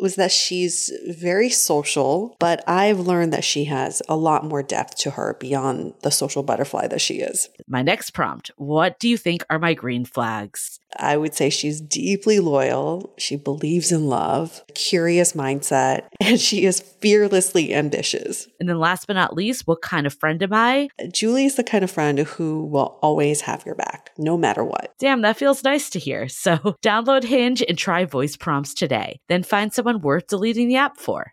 was that she's very social, but I've learned that she has a lot more depth to her beyond the social butterfly that she is. My next prompt What do you think are my green flags? I would say she's deeply loyal. She believes in love, curious mindset, and she is fearlessly ambitious. And then last but not least, what kind of friend am I? Julie is the kind of friend who will always have your back, no matter what. Damn, that feels nice to hear. So download Hinge and try voice prompts today. Then find someone worth deleting the app for.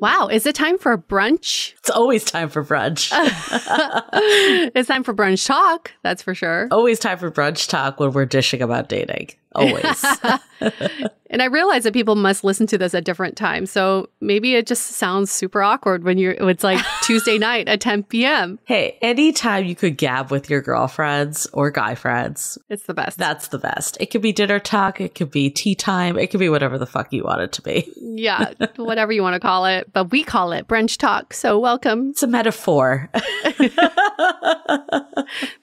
Wow, is it time for brunch? It's always time for brunch. it's time for brunch talk, that's for sure. Always time for brunch talk when we're dishing about dating. Always. and I realize that people must listen to this at different times. So maybe it just sounds super awkward when you're it's like Tuesday night at 10 p.m. Hey, anytime you could gab with your girlfriends or guy friends. It's the best. That's the best. It could be dinner talk, it could be tea time, it could be whatever the fuck you want it to be. yeah, whatever you want to call it. But we call it brunch talk. So welcome. It's a metaphor.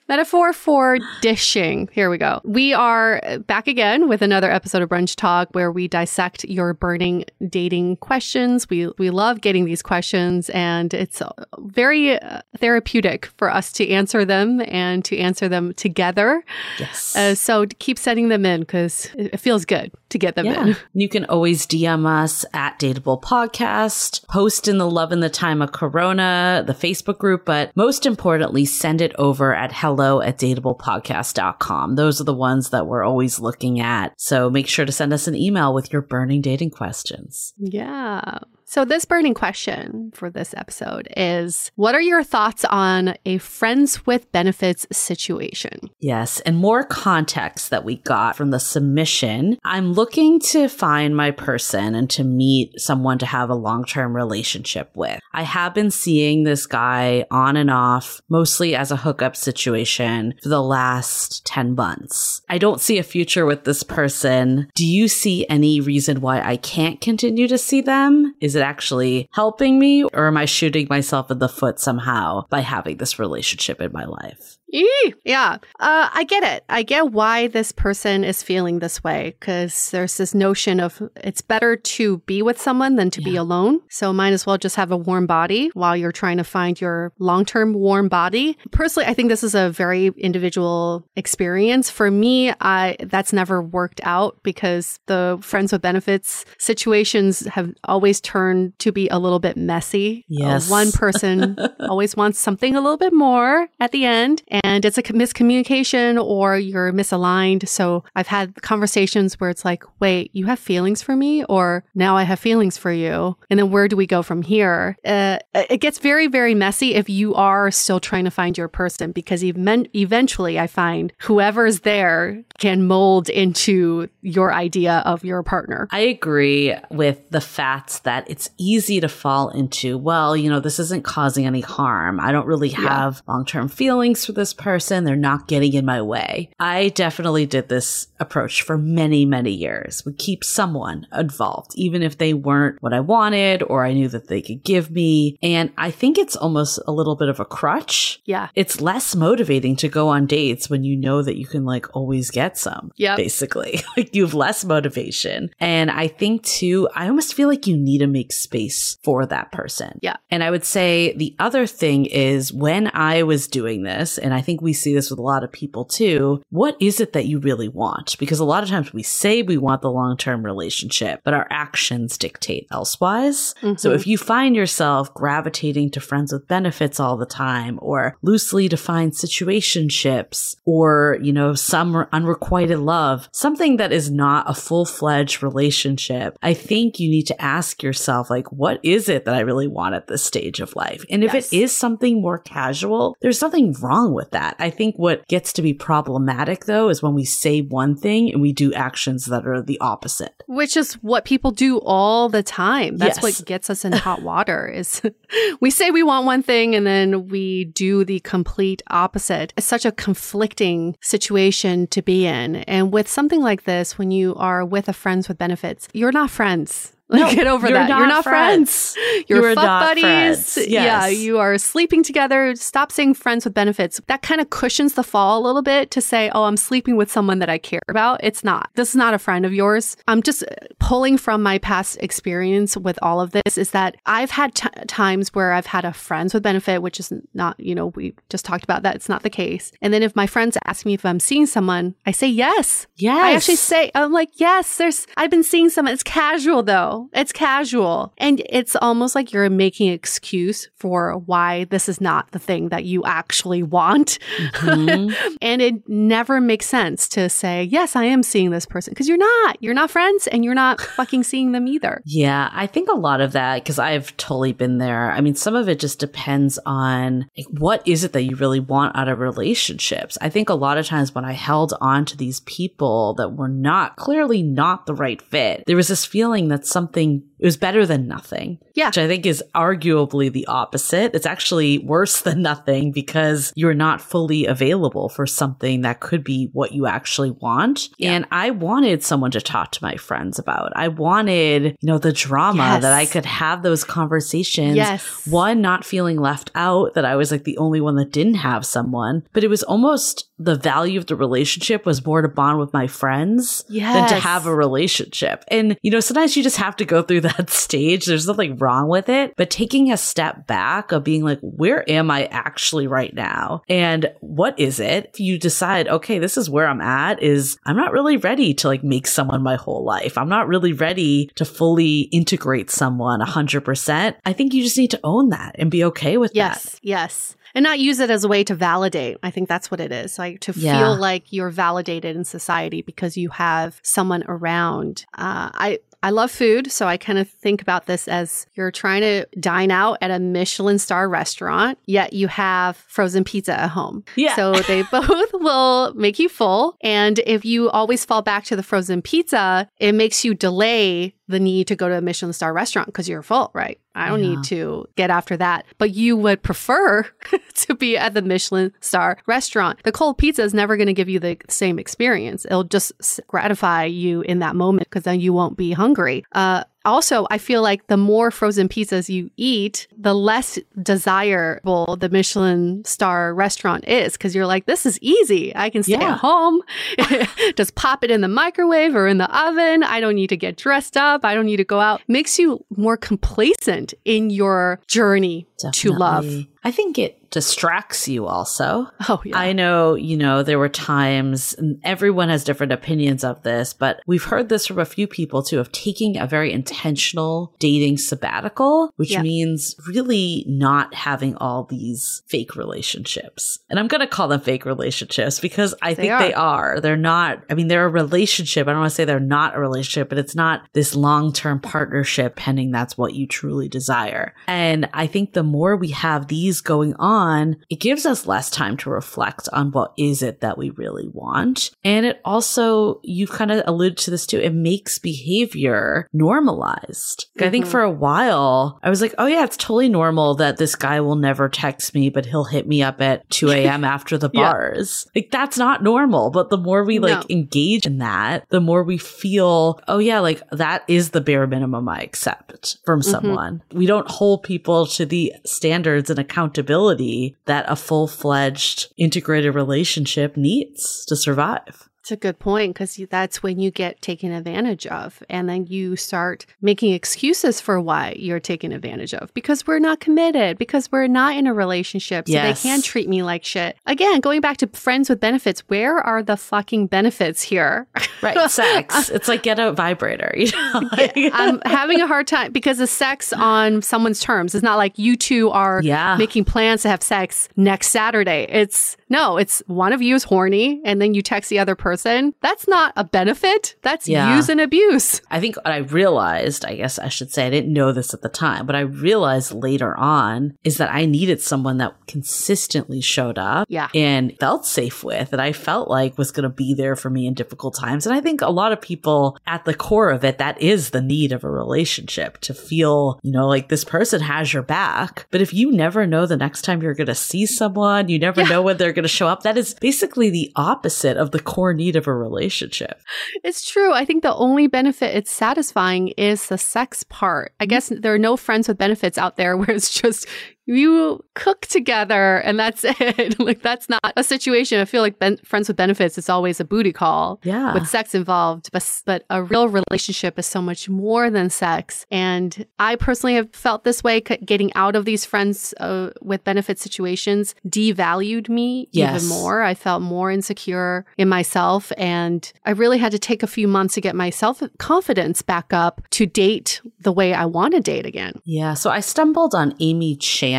metaphor for dishing. Here we go. We are back again again with another episode of Brunch Talk where we dissect your burning dating questions. We we love getting these questions and it's very uh, therapeutic for us to answer them and to answer them together. Yes. Uh, so keep sending them in because it feels good to get them yeah. in. You can always DM us at Dateable Podcast, post in the Love in the Time of Corona, the Facebook group, but most importantly, send it over at hello at dateablepodcast.com. Those are the ones that we're always looking looking at. So make sure to send us an email with your burning dating questions. Yeah. So, this burning question for this episode is What are your thoughts on a friends with benefits situation? Yes, and more context that we got from the submission. I'm looking to find my person and to meet someone to have a long term relationship with. I have been seeing this guy on and off, mostly as a hookup situation for the last 10 months. I don't see a future with this person. Do you see any reason why I can't continue to see them? Is it actually helping me or am I shooting myself in the foot somehow by having this relationship in my life? Yeah, uh, I get it. I get why this person is feeling this way because there's this notion of it's better to be with someone than to yeah. be alone. So might as well just have a warm body while you're trying to find your long term warm body. Personally, I think this is a very individual experience. For me, I that's never worked out because the friends with benefits situations have always turned to be a little bit messy. Uh, yes, uh, one person always wants something a little bit more at the end and it's a miscommunication or you're misaligned. So I've had conversations where it's like, wait, you have feelings for me, or now I have feelings for you. And then where do we go from here? Uh, it gets very, very messy if you are still trying to find your person because eventually I find whoever's there can mold into your idea of your partner. I agree with the fact that it's easy to fall into, well, you know, this isn't causing any harm. I don't really have yeah. long term feelings for this person. They're not getting in my way. I definitely did this approach for many, many years. Would keep someone involved, even if they weren't what I wanted or I knew that they could give me. And I think it's almost a little bit of a crutch. Yeah. It's less motivating to go on dates when you know that you can like always get some. Yeah. Basically, like you have less motivation. And I think too, I almost feel like you need to make space for that person. Yeah. And I would say the other thing is when I was doing this, and I think we see this with a lot of people too, what is it that you really want? Because a lot of times we say we want the long term relationship, but our actions dictate elsewise. Mm-hmm. So if you find yourself gravitating to friends with benefits all the time or loosely defined situationships or, you know, some unrequited love, something that is not a full fledged relationship, I think you need to ask yourself, like, what is it that I really want at this stage of life? And if yes. it is something more casual, there's nothing wrong with that. I think what gets to be problematic though is when we say one thing and we do actions that are the opposite. Which is what people do all the time. That's yes. what gets us in hot water is we say we want one thing and then we do the complete opposite. It's such a conflicting situation to be in. And with something like this, when you are with a friends with benefits, you're not friends. Like, no, get over that. you're not friends. friends. You're, you're fuck buddies. Friends. Yes. Yeah, you are sleeping together. Stop saying friends with benefits. That kind of cushions the fall a little bit to say, oh, I'm sleeping with someone that I care about. It's not. This is not a friend of yours. I'm just uh, pulling from my past experience with all of this is that I've had t- times where I've had a friends with benefit, which is not, you know, we just talked about that. It's not the case. And then if my friends ask me if I'm seeing someone, I say yes. Yes. I actually say, I'm like, yes, there's, I've been seeing someone. It's casual though. It's casual. And it's almost like you're making excuse for why this is not the thing that you actually want. Mm-hmm. and it never makes sense to say, yes, I am seeing this person because you're not. You're not friends and you're not fucking seeing them either. Yeah. I think a lot of that, because I've totally been there. I mean, some of it just depends on like, what is it that you really want out of relationships. I think a lot of times when I held on to these people that were not clearly not the right fit, there was this feeling that something it was better than nothing. Yeah. Which I think is arguably the opposite. It's actually worse than nothing because you're not fully available for something that could be what you actually want. Yeah. And I wanted someone to talk to my friends about. I wanted, you know, the drama yes. that I could have those conversations. Yes. One, not feeling left out that I was like the only one that didn't have someone, but it was almost the value of the relationship was more to bond with my friends yes. than to have a relationship. And, you know, sometimes you just have to go through that stage. There's nothing wrong with it, but taking a step back of being like, where am I actually right now? And what is it? If you decide, okay, this is where I'm at is I'm not really ready to like make someone my whole life. I'm not really ready to fully integrate someone 100%. I think you just need to own that and be okay with yes, that. Yes. Yes and not use it as a way to validate. I think that's what it is. Like to yeah. feel like you're validated in society because you have someone around. Uh, I I love food, so I kind of think about this as you're trying to dine out at a Michelin star restaurant, yet you have frozen pizza at home. Yeah. So they both will make you full. And if you always fall back to the frozen pizza, it makes you delay the need to go to a Michelin star restaurant because you're full, right? I don't yeah. need to get after that. But you would prefer to be at the Michelin star restaurant. The cold pizza is never going to give you the same experience. It'll just gratify you in that moment because then you won't be hungry. Uh, also, I feel like the more frozen pizzas you eat, the less desirable the Michelin star restaurant is because you're like, this is easy. I can stay yeah. at home, just pop it in the microwave or in the oven. I don't need to get dressed up. I don't need to go out. Makes you more complacent in your journey Definitely. to love. I think it distracts you also. Oh, yeah. I know, you know, there were times, and everyone has different opinions of this, but we've heard this from a few people too of taking a very intentional dating sabbatical, which yeah. means really not having all these fake relationships. And I'm going to call them fake relationships because I they think are. they are. They're not, I mean, they're a relationship. I don't want to say they're not a relationship, but it's not this long term partnership pending that's what you truly desire. And I think the more we have these going on, one, it gives us less time to reflect on what is it that we really want. And it also, you've kind of alluded to this too, it makes behavior normalized. Mm-hmm. I think mm-hmm. for a while, I was like, oh yeah, it's totally normal that this guy will never text me, but he'll hit me up at 2 a.m. after the bars. Yeah. Like that's not normal. But the more we like no. engage in that, the more we feel, oh yeah, like that is the bare minimum I accept from mm-hmm. someone. We don't hold people to the standards and accountability that a full fledged integrated relationship needs to survive. It's a good point because that's when you get taken advantage of. And then you start making excuses for why you're taken advantage of because we're not committed, because we're not in a relationship. So yes. they can treat me like shit. Again, going back to friends with benefits, where are the fucking benefits here? Right. Sex. it's like get a vibrator. You know? I'm having a hard time because the sex on someone's terms is not like you two are yeah. making plans to have sex next Saturday. It's no, it's one of you is horny and then you text the other person that's not a benefit. That's yeah. use and abuse. I think what I realized, I guess I should say, I didn't know this at the time, but I realized later on is that I needed someone that consistently showed up yeah. and felt safe with, and I felt like was going to be there for me in difficult times. And I think a lot of people at the core of it, that is the need of a relationship to feel, you know, like this person has your back. But if you never know the next time you're going to see someone, you never yeah. know when they're going to show up, that is basically the opposite of the core need need of a relationship. It's true. I think the only benefit it's satisfying is the sex part. I mm-hmm. guess there are no friends with benefits out there where it's just you cook together and that's it. like that's not a situation. I feel like ben- friends with benefits is always a booty call. Yeah. With sex involved, but but a real relationship is so much more than sex. And I personally have felt this way. Getting out of these friends uh, with benefit situations devalued me yes. even more. I felt more insecure in myself, and I really had to take a few months to get my self confidence back up to date the way I want to date again. Yeah. So I stumbled on Amy Chan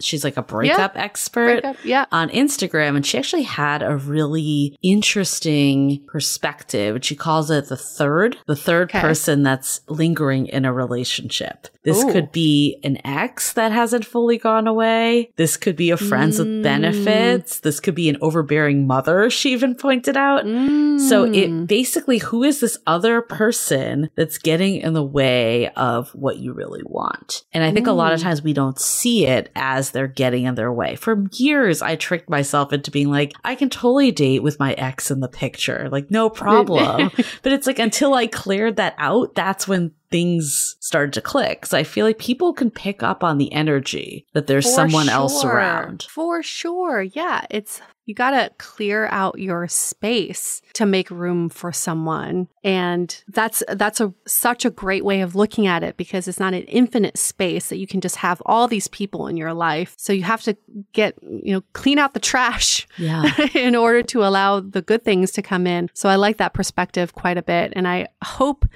She's like a breakup yeah. expert breakup, yeah. on Instagram. And she actually had a really interesting perspective. She calls it the third, the third okay. person that's lingering in a relationship. This Ooh. could be an ex that hasn't fully gone away. This could be a friends mm. with benefits. This could be an overbearing mother, she even pointed out. Mm. So it basically, who is this other person that's getting in the way of what you really want? And I think mm. a lot of times we don't see it it as they're getting in their way. For years, I tricked myself into being like, I can totally date with my ex in the picture, like, no problem. but it's like until I cleared that out, that's when things started to click. So I feel like people can pick up on the energy that there's For someone sure. else around. For sure. Yeah. It's you got to clear out your space to make room for someone. And that's that's a such a great way of looking at it because it's not an infinite space that you can just have all these people in your life. So you have to get, you know, clean out the trash yeah. in order to allow the good things to come in. So I like that perspective quite a bit and I hope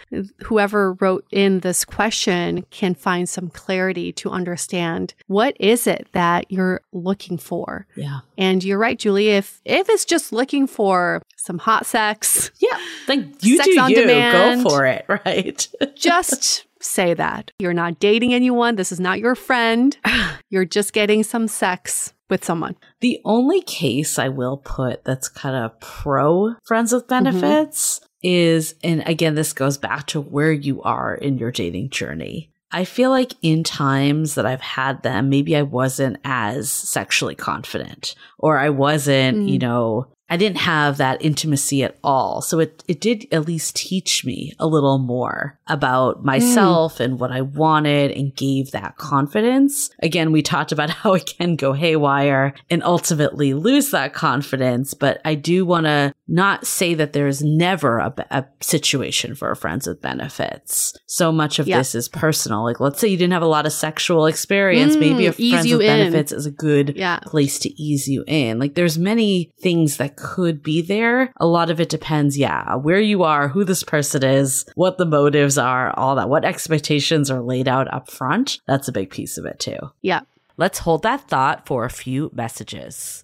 whoever wrote in this question can find some clarity to understand what is it that you're looking for. Yeah. And you're right, Julie if if it's just looking for some hot sex, yeah, like you do you demand, go for it, right? just say that you're not dating anyone. This is not your friend. You're just getting some sex with someone. The only case I will put that's kind of pro friends with mm-hmm. benefits mm-hmm. is, and again, this goes back to where you are in your dating journey. I feel like in times that I've had them, maybe I wasn't as sexually confident or I wasn't, mm. you know, I didn't have that intimacy at all. So it, it did at least teach me a little more about myself mm. and what I wanted and gave that confidence. Again, we talked about how it can go haywire and ultimately lose that confidence. But I do want to not say that there's never a, a, situation for friends with benefits. So much of yeah. this is personal. Like, let's say you didn't have a lot of sexual experience. Mm, Maybe a friends with in. benefits is a good yeah. place to ease you in. Like, there's many things that could be there. A lot of it depends, yeah, where you are, who this person is, what the motives are, all that, what expectations are laid out up front. That's a big piece of it too. Yeah. Let's hold that thought for a few messages.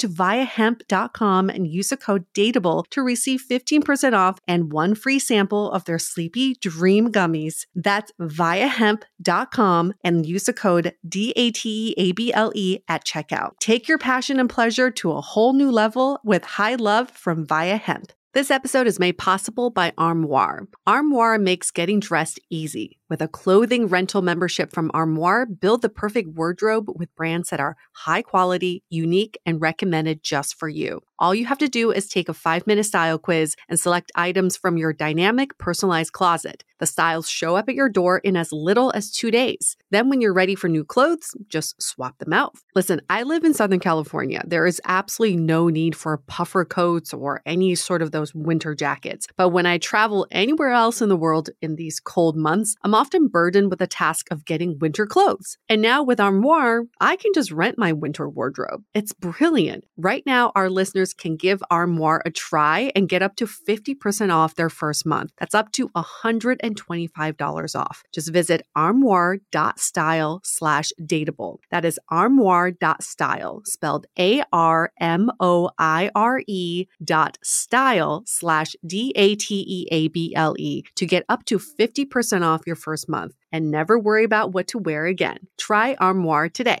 to viiahemp.com and use the code DATEABLE to receive 15% off and one free sample of their Sleepy Dream gummies. That's viiahemp.com and use the code D A T E A B L E at checkout. Take your passion and pleasure to a whole new level with high love from VIIA Hemp. This episode is made possible by Armoire. Armoire makes getting dressed easy. With a clothing rental membership from Armoire, build the perfect wardrobe with brands that are high quality, unique, and recommended just for you. All you have to do is take a five minute style quiz and select items from your dynamic, personalized closet. The styles show up at your door in as little as two days. Then, when you're ready for new clothes, just swap them out. Listen, I live in Southern California. There is absolutely no need for puffer coats or any sort of those winter jackets. But when I travel anywhere else in the world in these cold months, I'm often burdened with the task of getting winter clothes. And now with Armoire, I can just rent my winter wardrobe. It's brilliant. Right now, our listeners can give Armoire a try and get up to 50% off their first month. That's up to $125 off. Just visit armoire.style slash dateable. That is armoire.style, spelled A R M O I R E dot style slash D A T E A B L E to get up to 50% off your first month and never worry about what to wear again. Try Armoire today.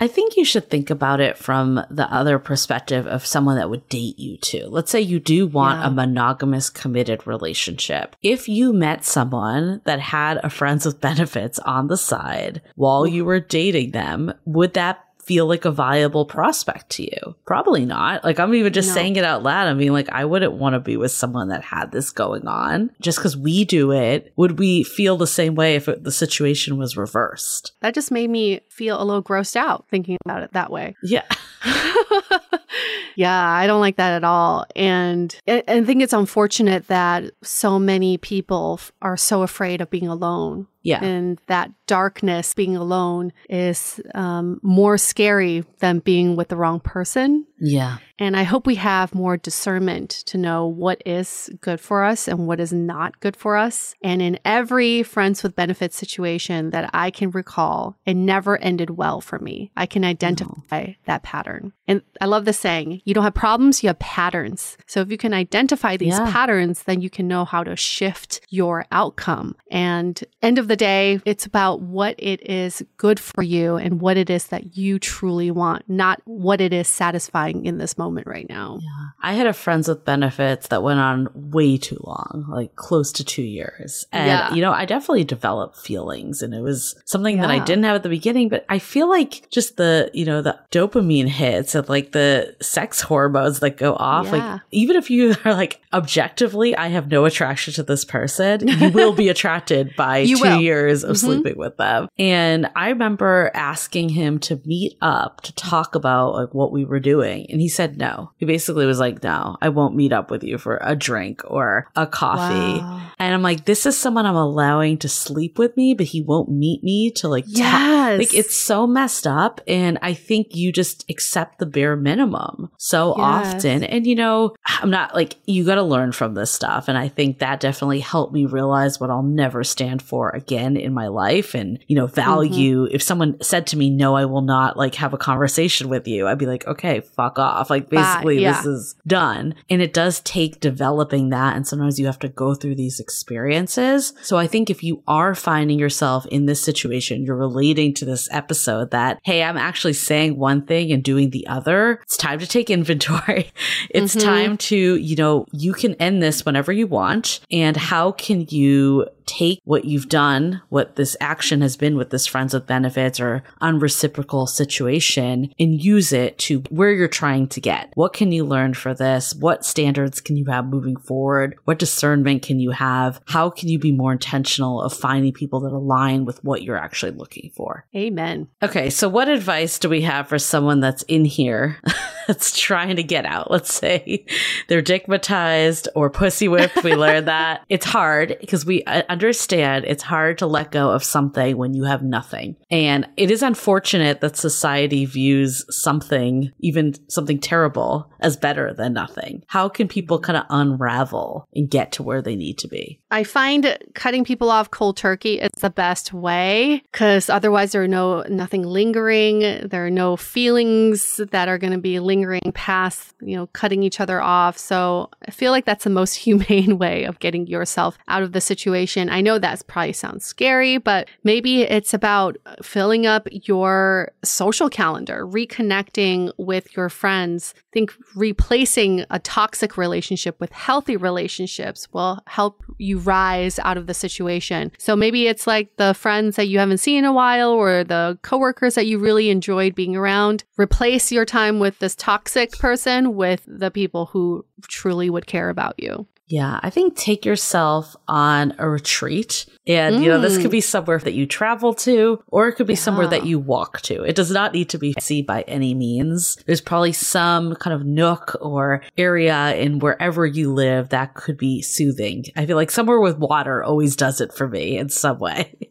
I think you should think about it from the other perspective of someone that would date you too. Let's say you do want Yeah. a monogamous committed relationship. If you met someone that had a friends with benefits on the side while you were dating them, would that feel like a viable prospect to you? Probably not. Like I'm even just No. saying it out loud. I mean, like I wouldn't want to be with someone that had this going on. Just because we do it, would we feel the same way if it, the situation was reversed? That just made me feel a little grossed out thinking about it that way. Yeah. yeah, I don't like that at all. And I I think it's unfortunate that so many people are so afraid of being alone. Yeah. And that darkness, being alone, is um, more scary than being with the wrong person. Yeah. And I hope we have more discernment to know what is good for us and what is not good for us. And in every friends with benefits situation that I can recall, it never ended well for me. I can identify that pattern. And I love the saying, you don't have problems, you have patterns. So if you can identify these Yeah. patterns, then you can know how to shift your outcome. And end of the the day, it's about what it is good for you and what it is that you truly want, not what it is satisfying in this moment right now. Yeah. I had a friends with benefits that went on way too long, like close to two years. And, Yeah. you know, I definitely developed feelings and it was something that I didn't have at the beginning, but I feel like just the, you know, the dopamine hits and like the sex hormones that go off, Yeah. like even if you are like objectively, I have no attraction to this person, you will be attracted by You two will. Years of Mhm. sleeping with them. And I remember asking him to meet up to talk about like what we were doing. And he said no. He basically was like, no, I won't meet up with you for a drink or a coffee. Wow. And I'm like, this is someone I'm allowing to sleep with me, but he won't meet me to like talk. Like it's so messed up. And I think you just accept the bare minimum so Yes. often. And you know, I'm not like, you got to learn from this stuff. And I think that definitely helped me realize what I'll never stand for again in my life and, you know, value. If someone said to me, no, I will not like have a conversation with you, I'd be like, okay, fuck off. Like Bye. basically Yeah. this is done. And it does take developing that. And sometimes you have to go through these experiences. So I think if you are finding yourself in this situation, you're relating to this episode that, hey, I'm actually saying one thing and doing the other. It's time to take inventory. it's Mhm. time to, you know, you can end this whenever you want. And how can you take what you've done, what this action has been with this friends with benefits or unreciprocal situation, and use it to where you're trying to get. What can you learn for this? What standards can you have moving forward? What discernment can you have? How can you be more intentional of finding people that align with what you're actually looking for? Amen. Okay, so what advice do we have for someone that's in here that's trying to get out? Let's say they're digmatized or pussy whipped. We learned that. It's hard because we uh, understand it's hard to let go of something when you have nothing. And it is unfortunate that society views something, even something terrible, as better than nothing. How can people kind of unravel and get to where they need to be? I find cutting people off cold turkey is the best way because otherwise there are no nothing lingering. There are no feelings that are going to be lingering past, you know, cutting each other off. So I feel like that's the most humane way of getting yourself out of the situation. I know that probably sounds scary, but maybe it's about filling up your social calendar, reconnecting with your friends. I think replacing a toxic relationship with healthy relationships will help you rise out of the situation. So maybe it's like the friends that you haven't seen in a while or the coworkers that you really enjoyed being around. Replace your time with this toxic person with the people who truly would care about you. Yeah, I think take yourself on a retreat. And, you know, this Mm. could be somewhere that you travel to, or it could be somewhere that you walk to. It does not need to be fancy by any means. There's probably some kind of nook or area in wherever you live that could be soothing. I feel like somewhere with water always does it for me in some way.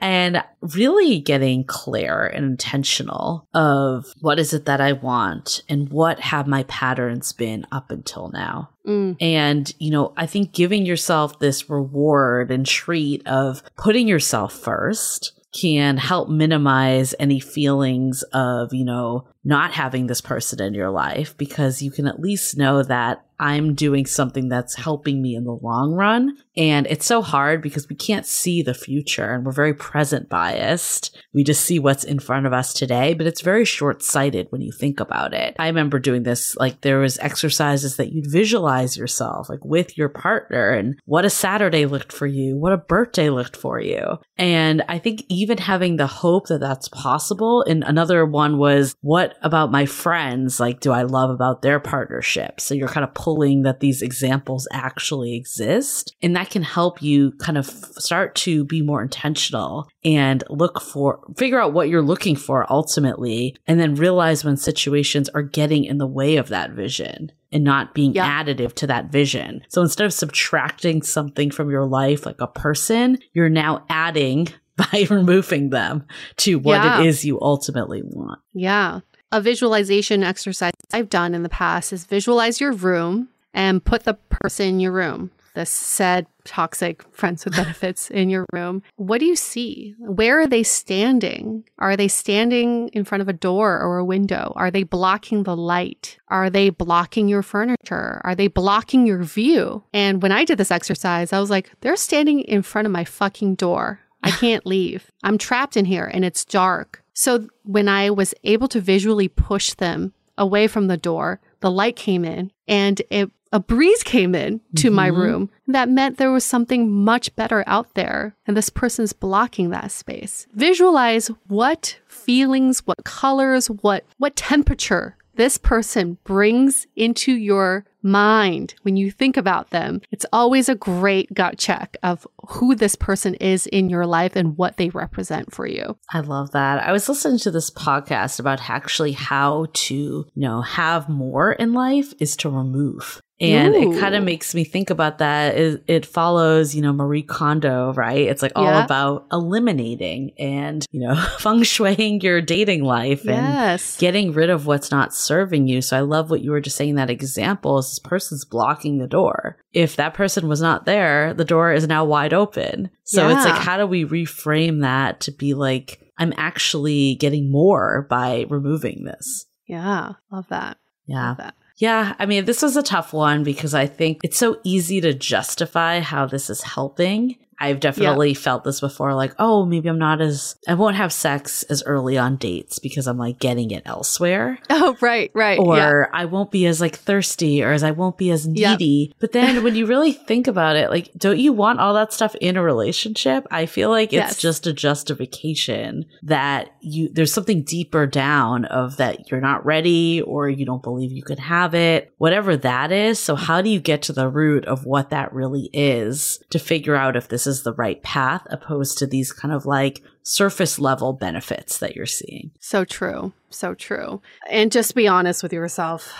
And really getting clear and intentional of what is it that I want and what have my patterns been up until now. Mm. And, you know, I think giving yourself this reward and treat of putting yourself first can help minimize any feelings of, you know, not having this person in your life because you can at least know that I'm doing something that's helping me in the long run. And it's so hard because we can't see the future and we're very present biased. We just see what's in front of us today, but it's very short sighted when you think about it. I remember doing this, like there was exercises that you'd visualize yourself, like with your partner and what a Saturday looked for you, what a birthday looked for you. And I think even having the hope that that's possible. And another one was, what about my friends? Like, do I love about their partnership? So you're kind of pulling that these examples actually exist. And that can help you kind of start to be more intentional and look for, figure out what you're looking for ultimately, and then realize when situations are getting in the way of that vision and not being additive to that vision. So instead of subtracting something from your life, like a person, you're now adding by removing them to what Yeah. it is you ultimately want. Yeah. A visualization exercise I've done in the past is visualize your room and put the person in your room, the said toxic friends with benefits in your room. What do you see? Where are they standing? Are they standing in front of a door or a window? Are they blocking the light? Are they blocking your furniture? Are they blocking your view? And when I did this exercise, I was like, they're standing in front of my fucking door. I can't leave. I'm trapped in here and it's dark. So when I was able to visually push them away from the door, the light came in and it, a breeze came in to my mm-hmm. room. That meant there was something much better out there and this person's blocking that space. Visualize what feelings, what colors, what what temperature this person brings into your mind when you think about them. It's always a great gut check of who this person is in your life and what they represent for you. I love that. I was listening to this podcast about actually how to, you know, have more in life is to remove. And it kind of makes me think about that. It, it follows, you know, Marie Kondo, right? It's like all Yeah. about eliminating and, you know, feng shuiing your dating life and Yes. getting rid of what's not serving you. So I love what you were just saying. That example is this person's blocking the door. If that person was not there, the door is now wide open. So it's like, how do we reframe that to be like, I'm actually getting more by removing this? yeah. Love that. Yeah. Love that. Yeah, I mean, this was a tough one because I think it's so easy to justify how this is helping. I've definitely felt this before like, oh, maybe I'm not as, I won't have sex as early on dates because I'm like getting it elsewhere. Oh, right, right. Or yeah. I won't be as like thirsty or as I won't be as Yep. needy. But then when you really think about it, like, don't you want all that stuff in a relationship? I feel like it's Yes. just a justification that you, there's something deeper down of that you're not ready or you don't believe you could have it, whatever that is. So how do you get to the root of what that really is to figure out if this is the right path opposed to these kind of like surface level benefits that you're seeing? So true. So true. And just be honest with yourself.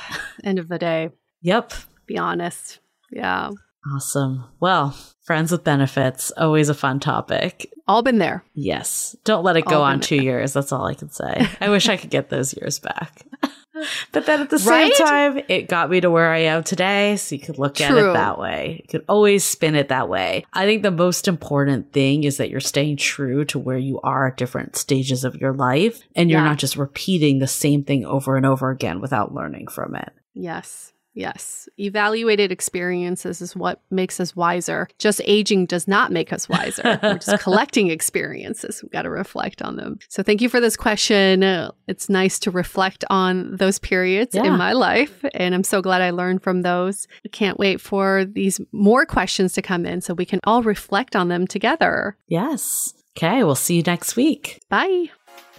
End of the day, Yep. be honest. Yeah. Awesome. Well, friends with benefits, always a fun topic. All been there. Yes. Don't let it go All on been two years. That's all I can say. I wish I could get those years back. but then at the Right? same time, it got me to where I am today. So you could look at it that way. You could always spin it that way. I think the most important thing is that you're staying true to where you are at different stages of your life and you're Yeah. not just repeating the same thing over and over again without learning from it. Yes. Yes. Evaluated experiences is what makes us wiser. Just aging does not make us wiser. We're just collecting experiences. We've got to reflect on them. So thank you for this question. It's nice to reflect on those periods Yeah. in my life. And I'm so glad I learned from those. I can't wait for these more questions to come in so we can all reflect on them together. Yes. Okay. We'll see you next week. Bye.